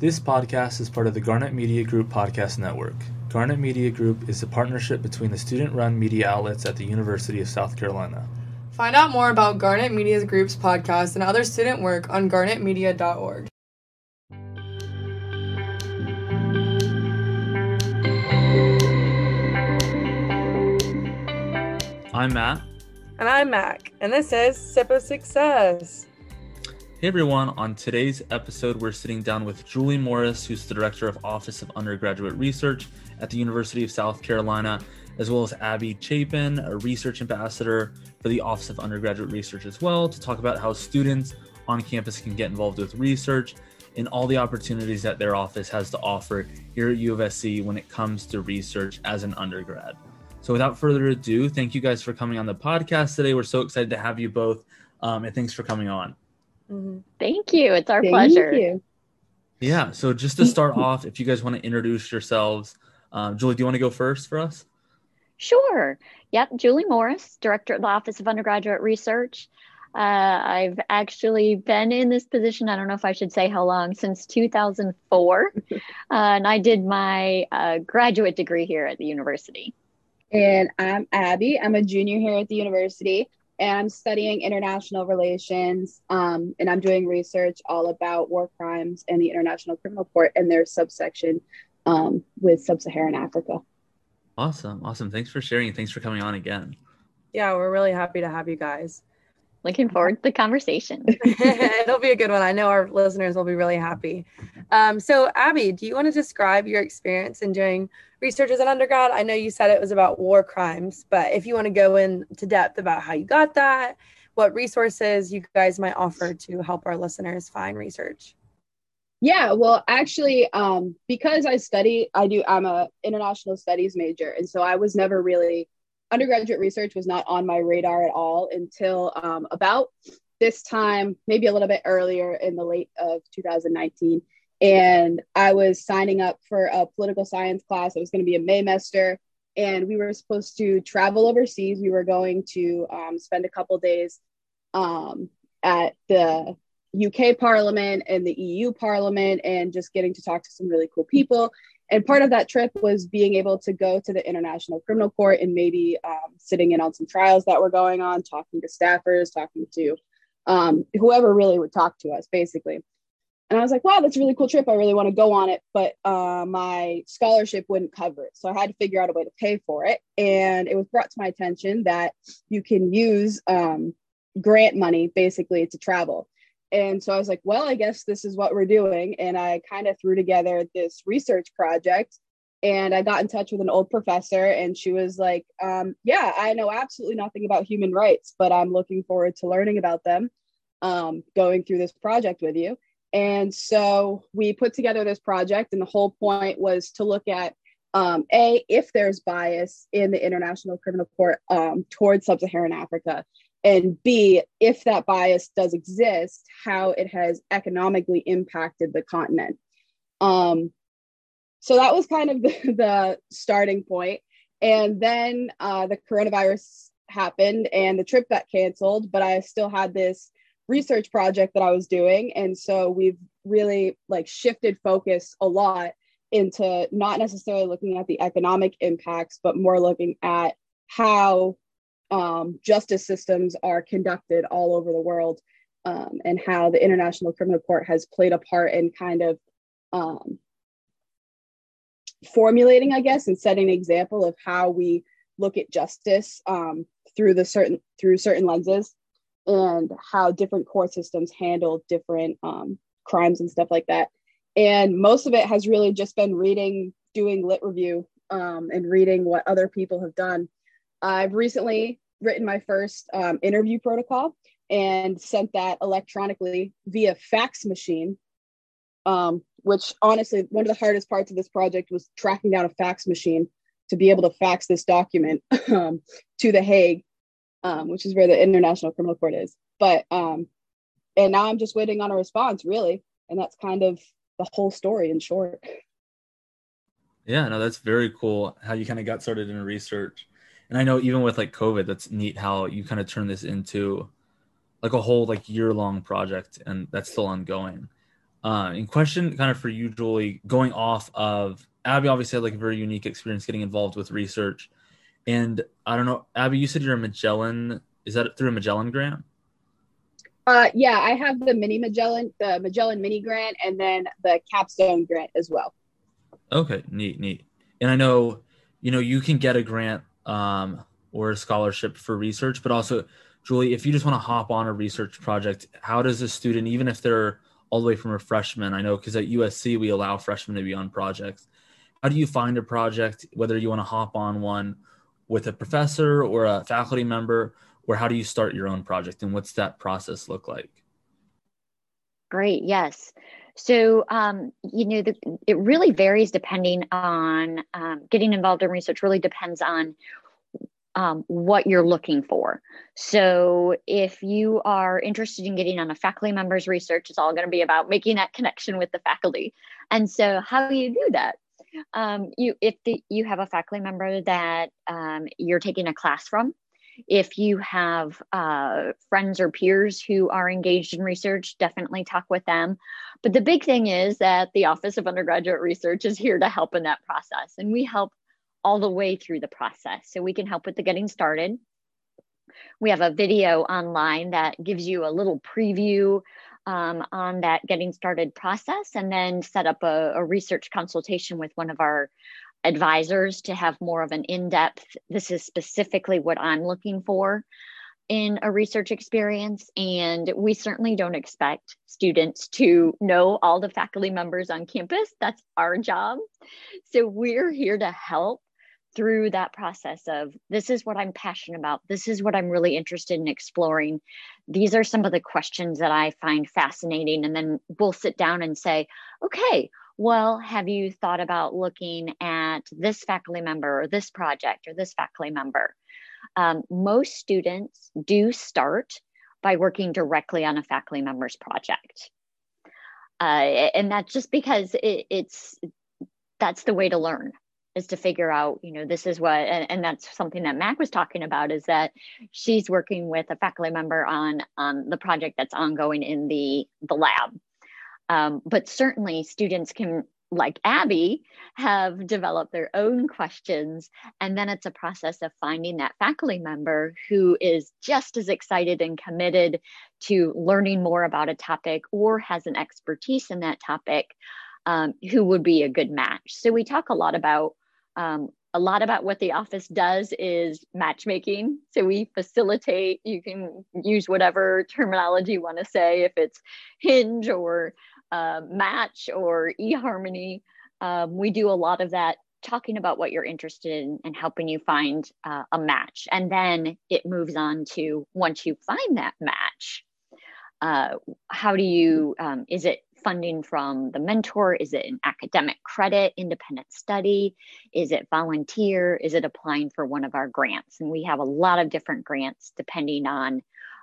This podcast is part of the Garnet Media Group podcast network. Garnet Media Group is a partnership between the student run media outlets at the University of South Carolina. Find out more about Garnet Media Group's podcast and other student work on garnetmedia.org. I'm Matt. And I'm Mac, and this is Sip of Success. Hey everyone, on today's episode, we're sitting down with Julie Morris, who's the Director of Office of Undergraduate Research at the University of South Carolina, as well as Abby Chapin, a Research Ambassador for the Office of Undergraduate Research as well, to talk about how students on campus can get involved with research and all the opportunities that their office has to offer here at U of SC when it comes to research as an undergrad. So without further ado, thank you guys for coming on the podcast today. We're so excited to have you both, um, and thanks for coming on. Mm-hmm. Thank you. It's our Thank pleasure. You. Yeah. So just to start off, if you guys want to introduce yourselves, um, Julie, do you want to go first for us? Sure. Yep. Julie Morris, Director of the Office of Undergraduate Research. Uh, I've actually been in this position, I don't know if I should say how long, since 2004. uh, and I did my uh, graduate degree here at the university. And I'm Abby. I'm a junior here at the university and I'm studying international relations. Um, and I'm doing research all about war crimes and the International Criminal Court and their subsection um, with Sub Saharan Africa. Awesome. Awesome. Thanks for sharing. Thanks for coming on again. Yeah, we're really happy to have you guys. Looking forward to the conversation. It'll be a good one. I know our listeners will be really happy. Um, so, Abby, do you want to describe your experience in doing research as an undergrad? I know you said it was about war crimes, but if you want to go into depth about how you got that, what resources you guys might offer to help our listeners find research. Yeah, well, actually, um, because I study, I do. I'm a international studies major, and so I was never really undergraduate research was not on my radar at all until um, about this time, maybe a little bit earlier in the late of 2019. And I was signing up for a political science class. It was going to be a May Maymester, and we were supposed to travel overseas. We were going to um, spend a couple days um, at the UK Parliament and the EU Parliament, and just getting to talk to some really cool people and part of that trip was being able to go to the international criminal court and maybe um, sitting in on some trials that were going on talking to staffers talking to um, whoever really would talk to us basically. And i was like wow that's a really cool trip. I really want to go on it. But uh, my scholarship wouldn't cover it. So i had to figure out a way to pay for it. And it was brought to my attention that you can use um, grant money basically to travel and so I was like, well, I guess this is what we're doing. And I kind of threw together this research project. And I got in touch with an old professor, and she was like, um, Yeah, I know absolutely nothing about human rights, but I'm looking forward to learning about them um, going through this project with you. And so we put together this project, and the whole point was to look at um, A, if there's bias in the International Criminal Court um, towards Sub Saharan Africa, and b if that bias does exist how it has economically impacted the continent. Um, so that was kind of the, the starting point. And then uh, the coronavirus happened and the trip got canceled but i still had this research project that i was doing. And so we've really like shifted focus a lot into not necessarily looking at the economic impacts but more looking at how um, justice systems are conducted all over the world um, and how the International Criminal Court has played a part in kind of um, formulating, I guess, and setting an example of how we look at justice um, through the certain through certain lenses and how different court systems handle different um, crimes and stuff like that. And most of it has really just been reading, doing lit review, um, and reading what other people have done I've recently written my first um, interview protocol and sent that electronically via fax machine. Um, which honestly, one of the hardest parts of this project was tracking down a fax machine to be able to fax this document um, to The Hague, um, which is where the International Criminal Court is. But um, and now I'm just waiting on a response, really, and that's kind of the whole story in short. Yeah, no, that's very cool how you kind of got started in research and I know even with like COVID, that's neat how you kind of turn this into like a whole like year long project, and that's still ongoing. Uh, in question, kind of for you, Julie, going off of Abby, obviously had like a very unique experience getting involved with research, and I don't know, Abby, you said you're a Magellan. Is that through a Magellan grant? Uh, yeah, I have the mini Magellan, the Magellan mini grant, and then the capstone grant as well. Okay, neat, neat. And I know, you know, you can get a grant um, or a scholarship for research, but also, Julie, if you just want to hop on a research project, how does a student, even if they're all the way from a freshman, I know because at USC we allow freshmen to be on projects. How do you find a project, whether you want to hop on one with a professor or a faculty member? or how do you start your own project and what's that process look like great yes so um, you know the, it really varies depending on um, getting involved in research really depends on um, what you're looking for. So, if you are interested in getting on a faculty member's research, it's all going to be about making that connection with the faculty. And so, how do you do that? Um, you, if the, you have a faculty member that um, you're taking a class from, if you have uh, friends or peers who are engaged in research, definitely talk with them. But the big thing is that the Office of Undergraduate Research is here to help in that process. And we help all the way through the process. So we can help with the getting started. We have a video online that gives you a little preview um, on that getting started process and then set up a, a research consultation with one of our advisors to have more of an in-depth this is specifically what i'm looking for in a research experience. And we certainly don't expect students to know all the faculty members on campus. That's our job. So we're here to help through that process of this is what i'm passionate about. This is what i'm really interested in exploring. These are some of the questions that i find fascinating. And then we'll sit down and say okay well, have you thought about looking at this faculty member or this project or this faculty member? Um, most students do start by working directly on a faculty member's project. Uh, and that's just because it, it's that's the way to learn is to figure out you know this is what and, and, that's something that mac was talking about is that she's working with a faculty member on on the project that's ongoing in the the lab um, but certainly, students can, like Abby, have developed their own questions. And then it's a process of finding that faculty member who is just as excited and committed to learning more about a topic or has an expertise in that topic um, who would be a good match. So we talk a lot about um, a lot about what the office does is matchmaking. So we facilitate, you can use whatever terminology you want to say, if it's hinge or uh, match or eHarmony. Um, we do a lot of that talking about what you're interested in and helping you find uh, a match. And then it moves on to once you find that match, uh, how do you, um, is it funding from the mentor? Is it an academic credit, independent study? Is it volunteer? Is it applying for one of our grants? And we have a lot of different grants depending on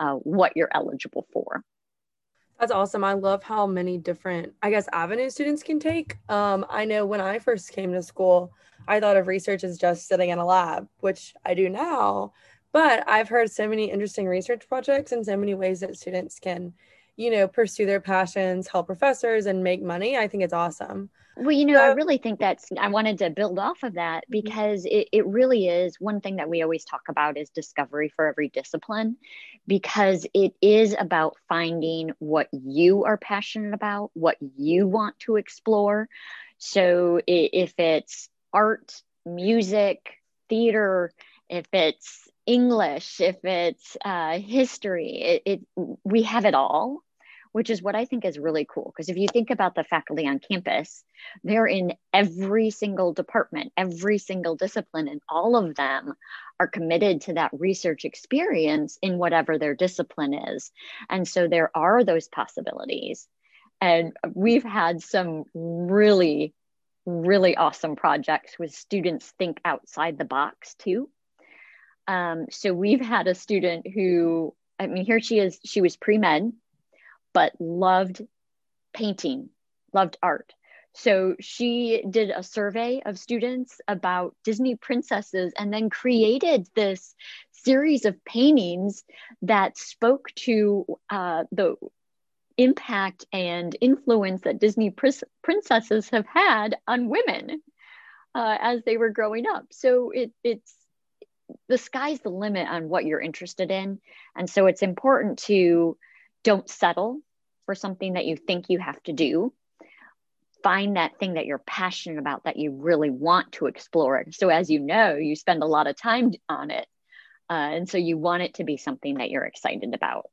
uh, what you're eligible for. That's awesome. I love how many different, I guess, avenues students can take. Um, I know when I first came to school, I thought of research as just sitting in a lab, which I do now. But I've heard so many interesting research projects and so many ways that students can, you know, pursue their passions, help professors, and make money. I think it's awesome. Well, you know, I really think that's, I wanted to build off of that mm-hmm. because it, it really is one thing that we always talk about is discovery for every discipline because it is about finding what you are passionate about, what you want to explore. So if it's art, music, theater, if it's English, if it's uh, history, it, it, we have it all which is what I think is really cool. Because if you think about the faculty on campus, they're in every single department, every single discipline, and all of them are committed to that research experience in whatever their discipline is. And so there are those possibilities. And we've had some really, really awesome projects with students think outside the box too. Um, so we've had a student who, I mean, here she is, she was pre med but loved painting, loved art. So she did a survey of students about Disney princesses and then created this series of paintings that spoke to uh, the impact and influence that Disney pr- princesses have had on women uh, as they were growing up. So it, it's the sky's the limit on what you're interested in. And so it's important to don't settle for something that you think you have to do. Find that thing that you're passionate about that you really want to explore. So, as you know, you spend a lot of time on it. Uh, and so you want it to be something that you're excited about.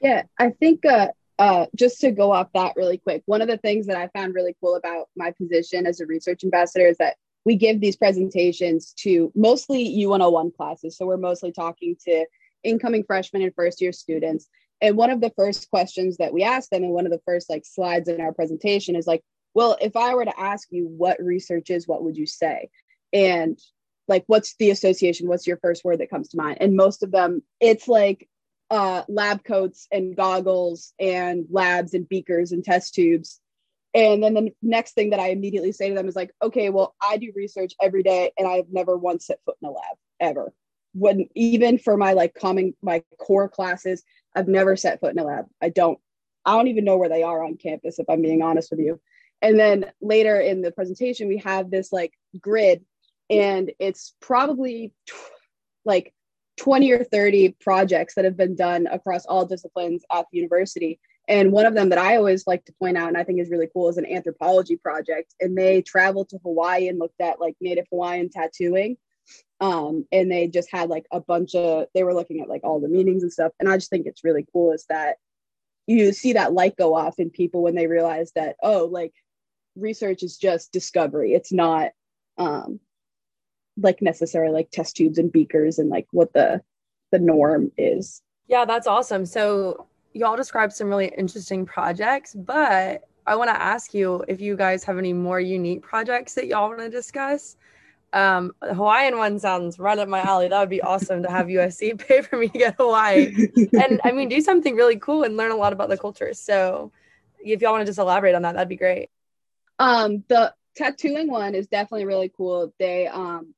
Yeah, I think uh, uh, just to go off that really quick, one of the things that I found really cool about my position as a research ambassador is that we give these presentations to mostly U101 classes. So we're mostly talking to incoming freshmen and first year students. And one of the first questions that we ask them, and one of the first like slides in our presentation is like, well, if I were to ask you what research is, what would you say? And like, what's the association? What's your first word that comes to mind? And most of them, it's like uh, lab coats and goggles and labs and beakers and test tubes. And then the next thing that I immediately say to them is like, okay, well, I do research every day and I've never once set foot in a lab ever. When even for my like common my core classes, I've never set foot in a lab. I don't I don't even know where they are on campus if I'm being honest with you. And then later in the presentation, we have this like grid, and it's probably like 20 or 30 projects that have been done across all disciplines at the university. And one of them that I always like to point out and I think is really cool is an anthropology project. And they traveled to Hawaii and looked at like Native Hawaiian tattooing. Um, and they just had like a bunch of, they were looking at like all the meanings and stuff. And I just think it's really cool is that you see that light go off in people when they realize that, oh, like research is just discovery. It's not, um, like necessarily like test tubes and beakers and like what the the norm is. Yeah, that's awesome. So y'all described some really interesting projects, but I want to ask you if you guys have any more unique projects that y'all want to discuss. Um, the Hawaiian one sounds right up my alley. That would be awesome to have USC pay for me to get Hawaii. and I mean, do something really cool and learn a lot about the culture. So if y'all want to just elaborate on that, that'd be great. Um, the tattooing one is definitely really cool. They um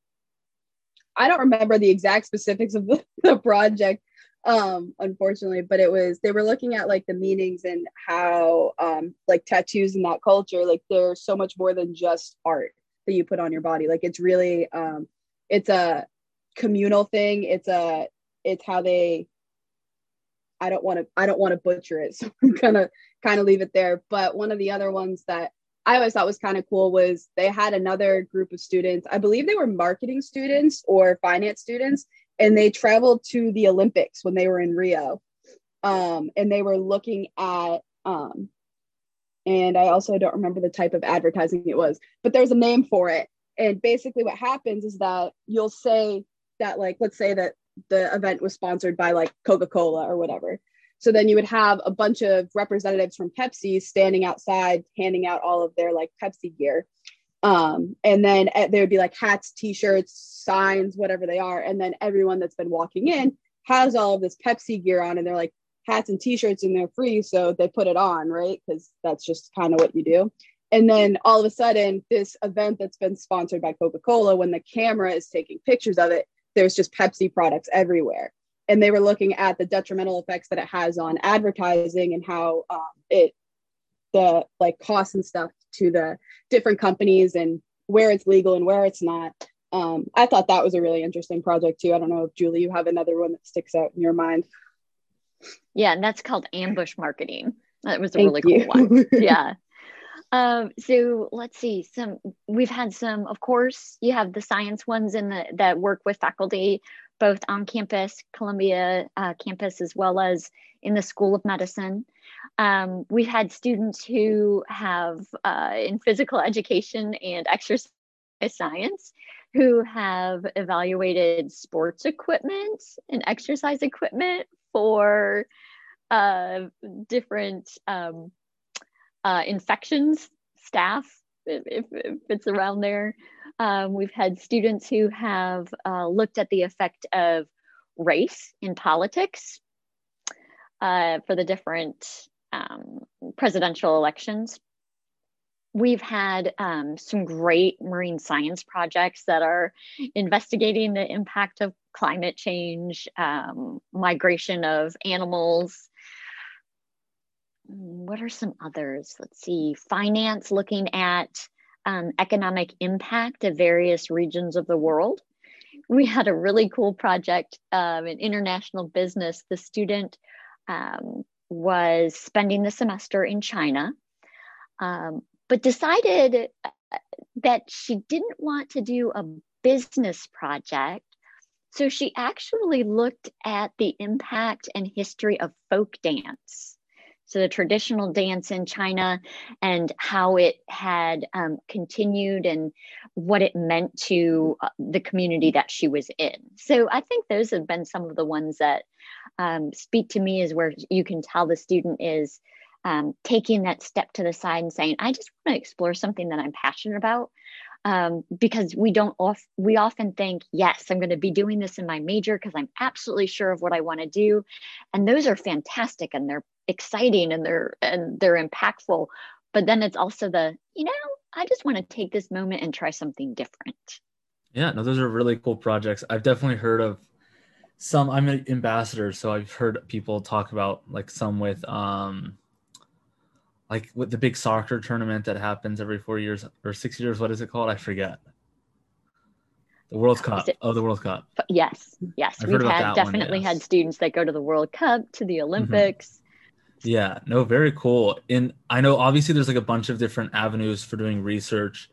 I don't remember the exact specifics of the, the project, um, unfortunately, but it was they were looking at like the meanings and how um like tattoos in that culture, like they're so much more than just art that you put on your body. Like it's really um it's a communal thing. It's a it's how they I don't want to I don't want to butcher it. So I'm gonna kind of leave it there. But one of the other ones that I always thought was kind of cool was they had another group of students. I believe they were marketing students or finance students, and they traveled to the Olympics when they were in Rio. Um, and they were looking at, um, and I also don't remember the type of advertising it was, but there's a name for it. And basically, what happens is that you'll say that, like, let's say that the event was sponsored by like Coca Cola or whatever. So then you would have a bunch of representatives from Pepsi standing outside handing out all of their like Pepsi gear. Um, and then uh, there would be like hats, t-shirts, signs, whatever they are. And then everyone that's been walking in has all of this Pepsi gear on and they're like hats and t-shirts and they're free. So they put it on, right? Because that's just kind of what you do. And then all of a sudden, this event that's been sponsored by Coca-Cola, when the camera is taking pictures of it, there's just Pepsi products everywhere and they were looking at the detrimental effects that it has on advertising and how um, it the like costs and stuff to the different companies and where it's legal and where it's not um, i thought that was a really interesting project too i don't know if julie you have another one that sticks out in your mind yeah and that's called ambush marketing that was a Thank really you. cool one yeah um, so let's see some we've had some of course you have the science ones in the that work with faculty both on campus, Columbia uh, campus, as well as in the School of Medicine. Um, we've had students who have uh, in physical education and exercise science who have evaluated sports equipment and exercise equipment for uh, different um, uh, infections, staph, if, if, it's around there. Um, we've had students who have uh, looked at the effect of race in politics uh, for the different um, presidential elections. We've had um, some great marine science projects that are investigating the impact of climate change, um, migration of animals, what are some others? Let's see, finance, looking at um, economic impact of various regions of the world. We had a really cool project um, in international business. The student um, was spending the semester in China, um, but decided uh, that she didn't want to do a business project. So she actually looked at the impact and history of folk dance so the traditional dance in China and how it had um, continued and what it meant to uh, the community that she was in. So I think those have been some of the ones that um, speak to me is where you can tell the student is um, taking that step to the side and saying, I just want to explore something that I'm passionate about. Um, because we don't off we often think yes i'm going to be doing this in my major because i'm absolutely sure of what i want to do. And those are fantastic and they're exciting and they're and they're impactful. But then it's also the you know i just want to take this moment and try something different. Yeah no those are really cool projects. I've definitely heard of some i'm an ambassador so i've heard people talk about like some with um like with the big soccer tournament that happens every four years or six years what is it called i forget the World Cup. It, oh, the World Cup. Yes, yes. I've We've had definitely one, yes. had students that go to the World Cup, to the mm-hmm. Olympics. Yeah, no, very cool. And I know obviously there's like a bunch of different avenues for doing research,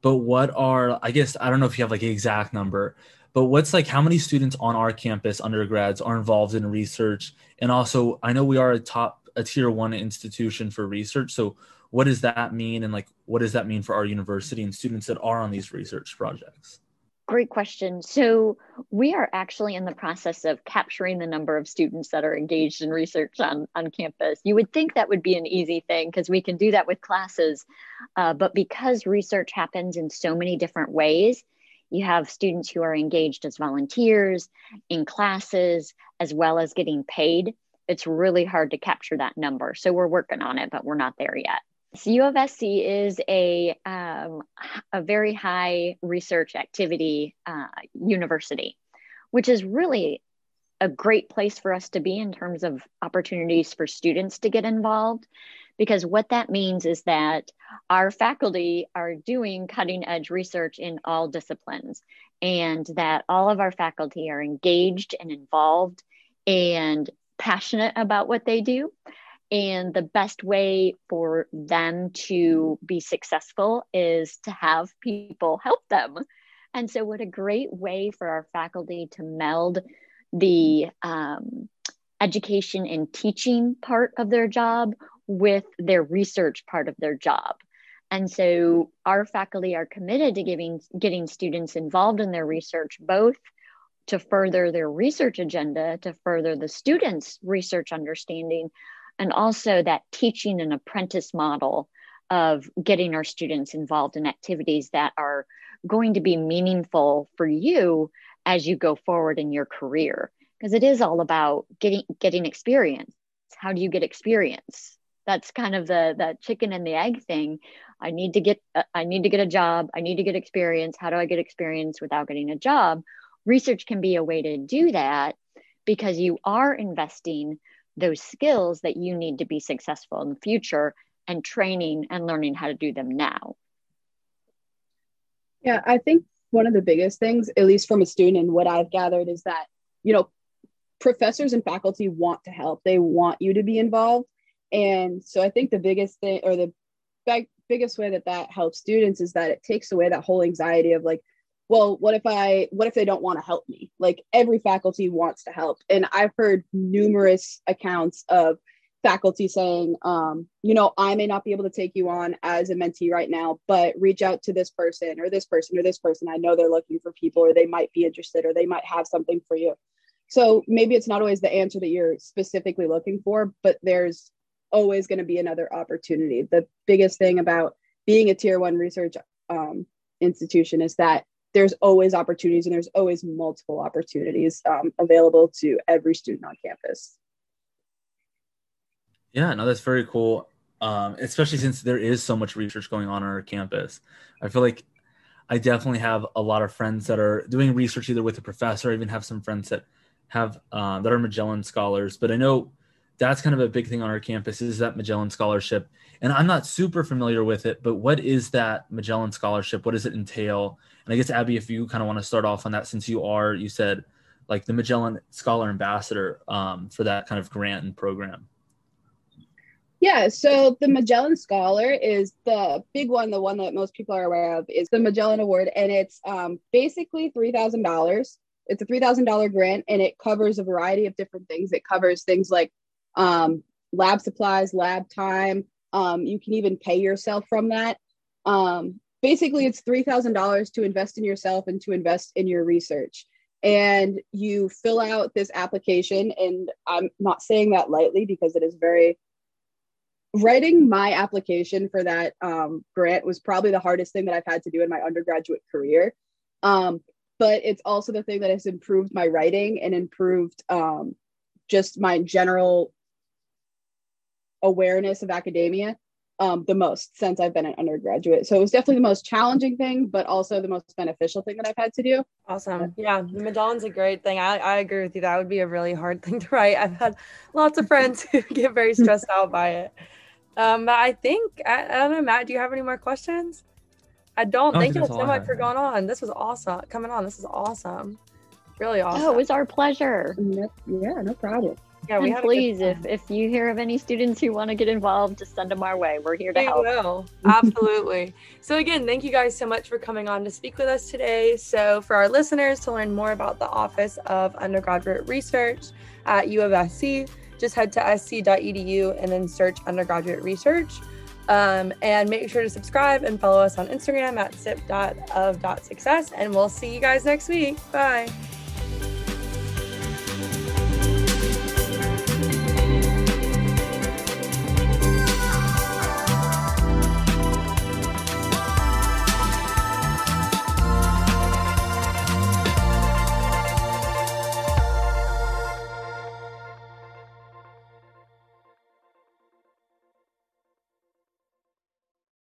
but what are, I guess, I don't know if you have like an exact number, but what's like how many students on our campus, undergrads, are involved in research? And also, I know we are a top, a tier one institution for research. So, what does that mean? And like, what does that mean for our university and students that are on these research projects? Great question. So, we are actually in the process of capturing the number of students that are engaged in research on, on campus. You would think that would be an easy thing because we can do that with classes. Uh, but because research happens in so many different ways, you have students who are engaged as volunteers in classes as well as getting paid. It's really hard to capture that number. So, we're working on it, but we're not there yet. So U of SC is a, um, a very high research activity uh, university, which is really a great place for us to be in terms of opportunities for students to get involved. Because what that means is that our faculty are doing cutting edge research in all disciplines, and that all of our faculty are engaged and involved and passionate about what they do. And the best way for them to be successful is to have people help them. And so, what a great way for our faculty to meld the um, education and teaching part of their job with their research part of their job. And so our faculty are committed to giving getting students involved in their research both to further their research agenda, to further the students' research understanding, and also that teaching and apprentice model of getting our students involved in activities that are going to be meaningful for you as you go forward in your career. Because it is all about getting getting experience. How do you get experience? That's kind of the the chicken and the egg thing. I need to get uh, i need to get a job. I need to get experience. How do i get experience without getting a job research can be a way to do that because you are investing those skills that you need to be successful in the future and training and learning how to do them now. Yeah, I think one of the biggest things, at least from a student and what I've gathered, is that, you know, professors and faculty want to help, they want you to be involved. And so I think the biggest thing or the big, biggest way that that helps students is that it takes away that whole anxiety of like, well what if i what if they don't want to help me? Like every faculty wants to help. And i've heard numerous accounts of faculty saying um, you know i may not be able to take you on as a mentee right now but reach out to this person or this person or this person. I know they're looking for people or they might be interested or they might have something for you. So maybe it's not always the answer that you're specifically looking for but there's always going to be another opportunity. The biggest thing about being a tier one research um, institution is that there's always opportunities and there's always multiple opportunities um, available to every student on campus. Yeah, no, that's very cool. Um, especially since there is so much research going on on our campus. I feel like I definitely have a lot of friends that are doing research either with a professor. I even have some friends that have uh, that are Magellan scholars. But I know that's kind of a big thing on our campus is that Magellan Scholarship. And I'm not super familiar with it, but what is that Magellan Scholarship? What does it entail? And I guess Abby, if you kind of want to start off on that, since you are, you said like the Magellan Scholar Ambassador um, for that kind of grant and program. Yeah, so the Magellan Scholar is the big one, the one that most people are aware of is the Magellan Award, and it's um, basically three thousand dollars. It's a three thousand dollar grant, and it covers a variety of different things. It covers things like um, lab supplies, lab time. Um, you can even pay yourself from that. Um, basically, it's three thousand dollars to invest in yourself and to invest in your research. And you fill out this application and i'm not saying that lightly because it is very writing my application for that um, grant was probably the hardest thing that i've had to do in my undergraduate career. Um, but it's also the thing that has improved my writing and improved um, just my general awareness of academia um, the most since I've been an undergraduate. So it was definitely the most challenging thing, but also the most beneficial thing that I've had to do. Awesome. Yeah, the Magellan's a great thing. I, I agree with you. That would be a really hard thing to write. I've had lots of friends who get very stressed out by it. Um, but I think, I, I, don't know, Matt, do you have any more questions? I don't. Thank you so much for going on. This was awesome. Coming on. This is awesome. Really awesome. Oh, it was our pleasure. Yeah, no problem. Yeah, and please, if if you hear of any students who want to get involved, just send them our way. We're here to we help. Will. Absolutely. so again, thank you guys so much for coming on to speak with us today. So for our listeners to learn more about the Office of Undergraduate Research at U of SC, just head to sc.edu and then search undergraduate research. Um, and make sure to subscribe and follow us on Instagram at sip.of.success. And we'll see you guys next week. Bye.